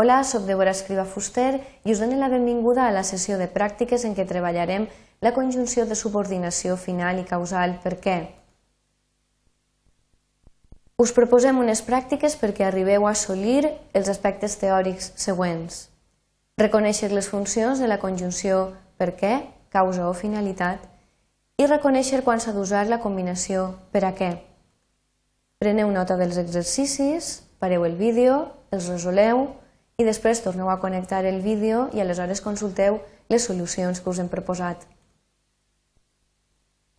Hola, sóc Débora Escriba Fuster i us dono la benvinguda a la sessió de pràctiques en què treballarem la conjunció de subordinació final i causal per què. Us proposem unes pràctiques perquè arribeu a assolir els aspectes teòrics següents. Reconèixer les funcions de la conjunció per què, causa o finalitat i reconèixer quan s'ha d'usar la combinació per a què. Preneu nota dels exercicis, pareu el vídeo, els resoleu i després torneu a connectar el vídeo i aleshores consulteu les solucions que us hem proposat.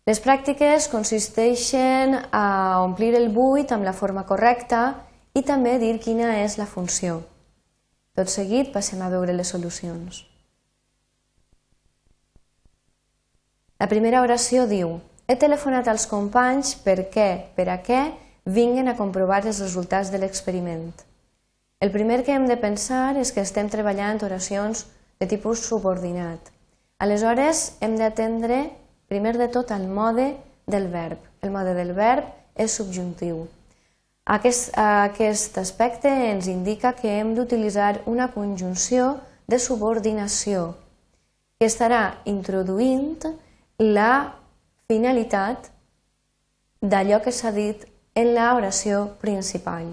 Les pràctiques consisteixen a omplir el buit amb la forma correcta i també dir quina és la funció. Tot seguit passem a veure les solucions. La primera oració diu He telefonat als companys perquè, per a què, vinguen a comprovar els resultats de l'experiment. El primer que hem de pensar és que estem treballant oracions de tipus subordinat. Aleshores, hem d'atendre, primer de tot, el mode del verb. El mode del verb és subjuntiu. Aquest, aquest aspecte ens indica que hem d'utilitzar una conjunció de subordinació que estarà introduint la finalitat d'allò que s'ha dit en l'oració principal.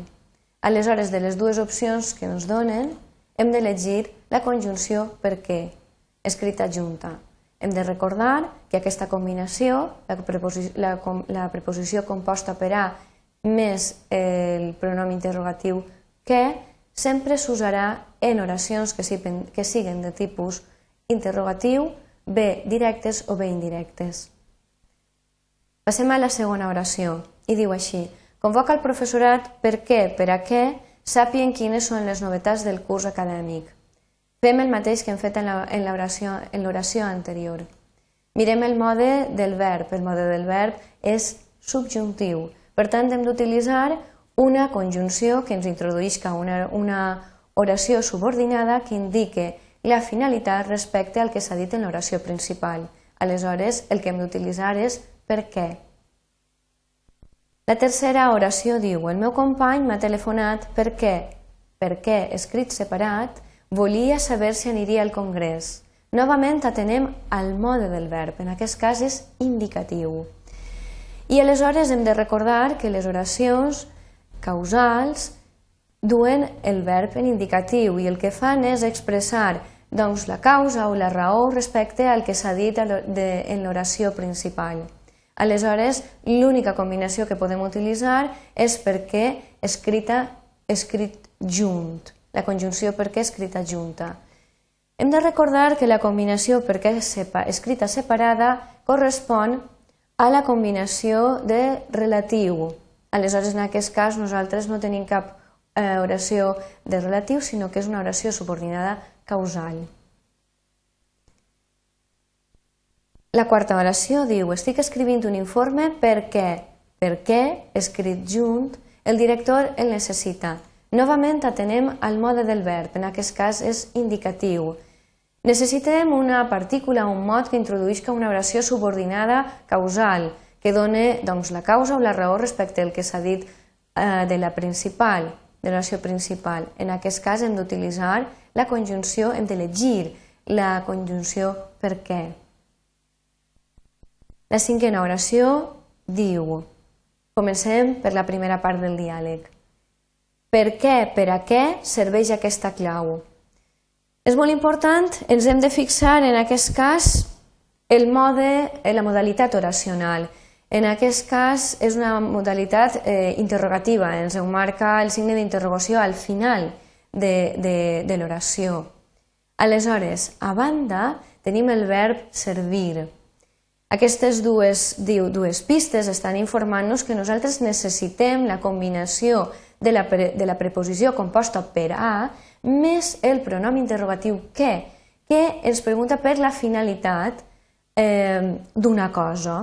Aleshores, de les dues opcions que ens donen, hem d'elegir la conjunció per què, escrita junta. Hem de recordar que aquesta combinació, la preposició, la, la preposició composta per a més el pronom interrogatiu que, sempre s'usarà en oracions que, siguen, que siguen de tipus interrogatiu, bé directes o bé indirectes. Passem a la segona oració i diu així Convoca el professorat per què, per a què, sàpien quines són les novetats del curs acadèmic. Fem el mateix que hem fet en l'oració anterior. Mirem el mode del verb. El mode del verb és subjuntiu. Per tant, hem d'utilitzar una conjunció que ens introduïsca una, una oració subordinada que indique la finalitat respecte al que s'ha dit en l'oració principal. Aleshores, el que hem d'utilitzar és per què. La tercera oració diu El meu company m'ha telefonat perquè, perquè, escrit separat, volia saber si aniria al congrés. Novament atenem al mode del verb, en aquest cas és indicatiu. I aleshores hem de recordar que les oracions causals duen el verb en indicatiu i el que fan és expressar doncs, la causa o la raó respecte al que s'ha dit en l'oració principal. Aleshores, l'única combinació que podem utilitzar és perquè escrita, escrit junt, la conjunció perquè escrita junta. Hem de recordar que la combinació perquè escrita separada correspon a la combinació de relatiu. Aleshores, en aquest cas, nosaltres no tenim cap eh, oració de relatiu, sinó que és una oració subordinada causal. La quarta oració diu estic escrivint un informe perquè, perquè, escrit junt, el director el necessita. Novament atenem al mode del verb, en aquest cas és indicatiu. Necessitem una partícula, un mot que introduïsca una oració subordinada causal, que doni doncs, la causa o la raó respecte al que s'ha dit eh, de la principal, de l'oració principal. En aquest cas hem d'utilitzar la conjunció, hem d'elegir la conjunció per què. La cinquena oració diu, comencem per la primera part del diàleg. Per què, per a què serveix aquesta clau? És molt important, ens hem de fixar en aquest cas el mode, eh, la modalitat oracional. En aquest cas és una modalitat eh, interrogativa, ens ho marca el signe d'interrogació al final de, de, de l'oració. Aleshores, a banda, tenim el verb servir. Aquestes dues, diu, dues pistes estan informant-nos que nosaltres necessitem la combinació de la, pre, de la preposició composta per a més el pronom interrogatiu que, que ens pregunta per la finalitat eh, d'una cosa.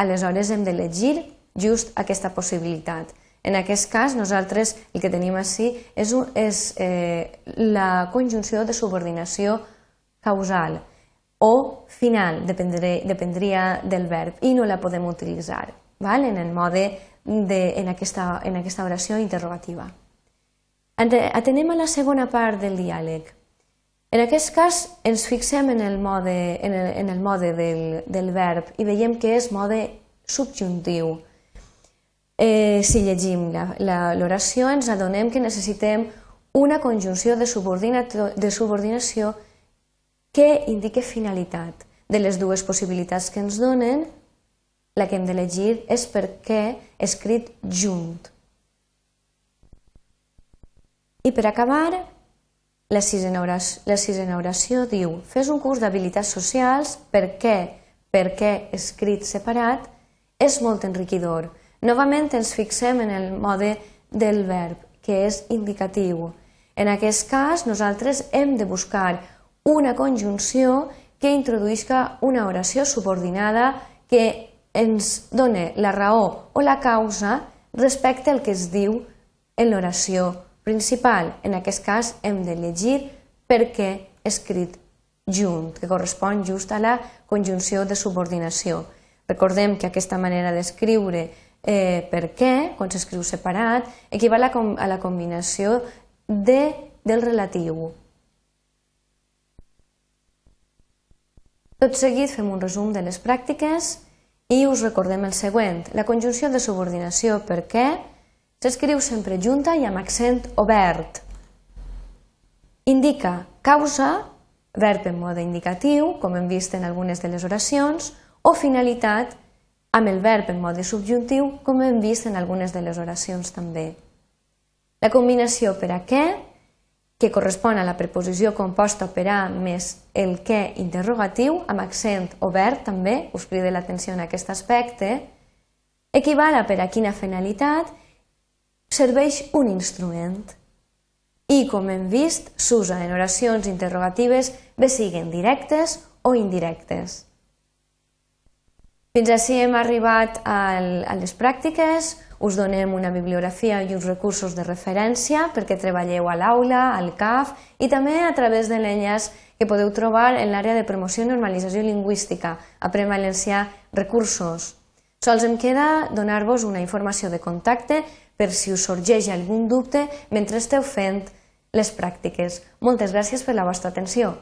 Aleshores hem d'elegir just aquesta possibilitat. En aquest cas, nosaltres el que tenim així és, és eh, la conjunció de subordinació causal o final, dependria, dependria del verb, i no la podem utilitzar val? en el mode de, en, aquesta, en aquesta oració interrogativa. Atenem a la segona part del diàleg. En aquest cas ens fixem en el mode, en el, en el mode del, del verb i veiem que és mode subjuntiu. Eh, si llegim l'oració ens adonem que necessitem una conjunció de, de subordinació que indique finalitat. De les dues possibilitats que ens donen, la que hem d'elegir és per què escrit junt. I per acabar, la sisena, oració, la sisena oració diu fes un curs d'habilitats socials perquè, perquè escrit separat és molt enriquidor. Novament ens fixem en el mode del verb, que és indicatiu. En aquest cas, nosaltres hem de buscar una conjunció que introduïsca una oració subordinada que ens dona la raó o la causa respecte al que es diu en l'oració principal. En aquest cas hem de llegir perquè escrit junt, que correspon just a la conjunció de subordinació. Recordem que aquesta manera d'escriure eh, per què, quan s'escriu separat, equival a, com, a la combinació de, del relatiu. Tot seguit fem un resum de les pràctiques i us recordem el següent. La conjunció de subordinació per què S'escriu sempre junta i amb accent obert. Indica causa, verb en mode indicatiu, com hem vist en algunes de les oracions, o finalitat, amb el verb en mode subjuntiu, com hem vist en algunes de les oracions també. La combinació per a què, que correspon a la preposició composta per a més el què interrogatiu, amb accent obert també, us crida l'atenció en aquest aspecte, equival a per a quina finalitat serveix un instrument i, com hem vist, s'usa en oracions interrogatives bé siguen directes o indirectes. Fins així hem arribat a les pràctiques, us donem una bibliografia i uns recursos de referència perquè treballeu a l'aula, al CAF i també a través de l'enllaç que podeu trobar en l'àrea de promoció i normalització lingüística, Aprem Valencià Recursos. Sols em queda donar-vos una informació de contacte per si us sorgeix algun dubte mentre esteu fent les pràctiques. Moltes gràcies per la vostra atenció.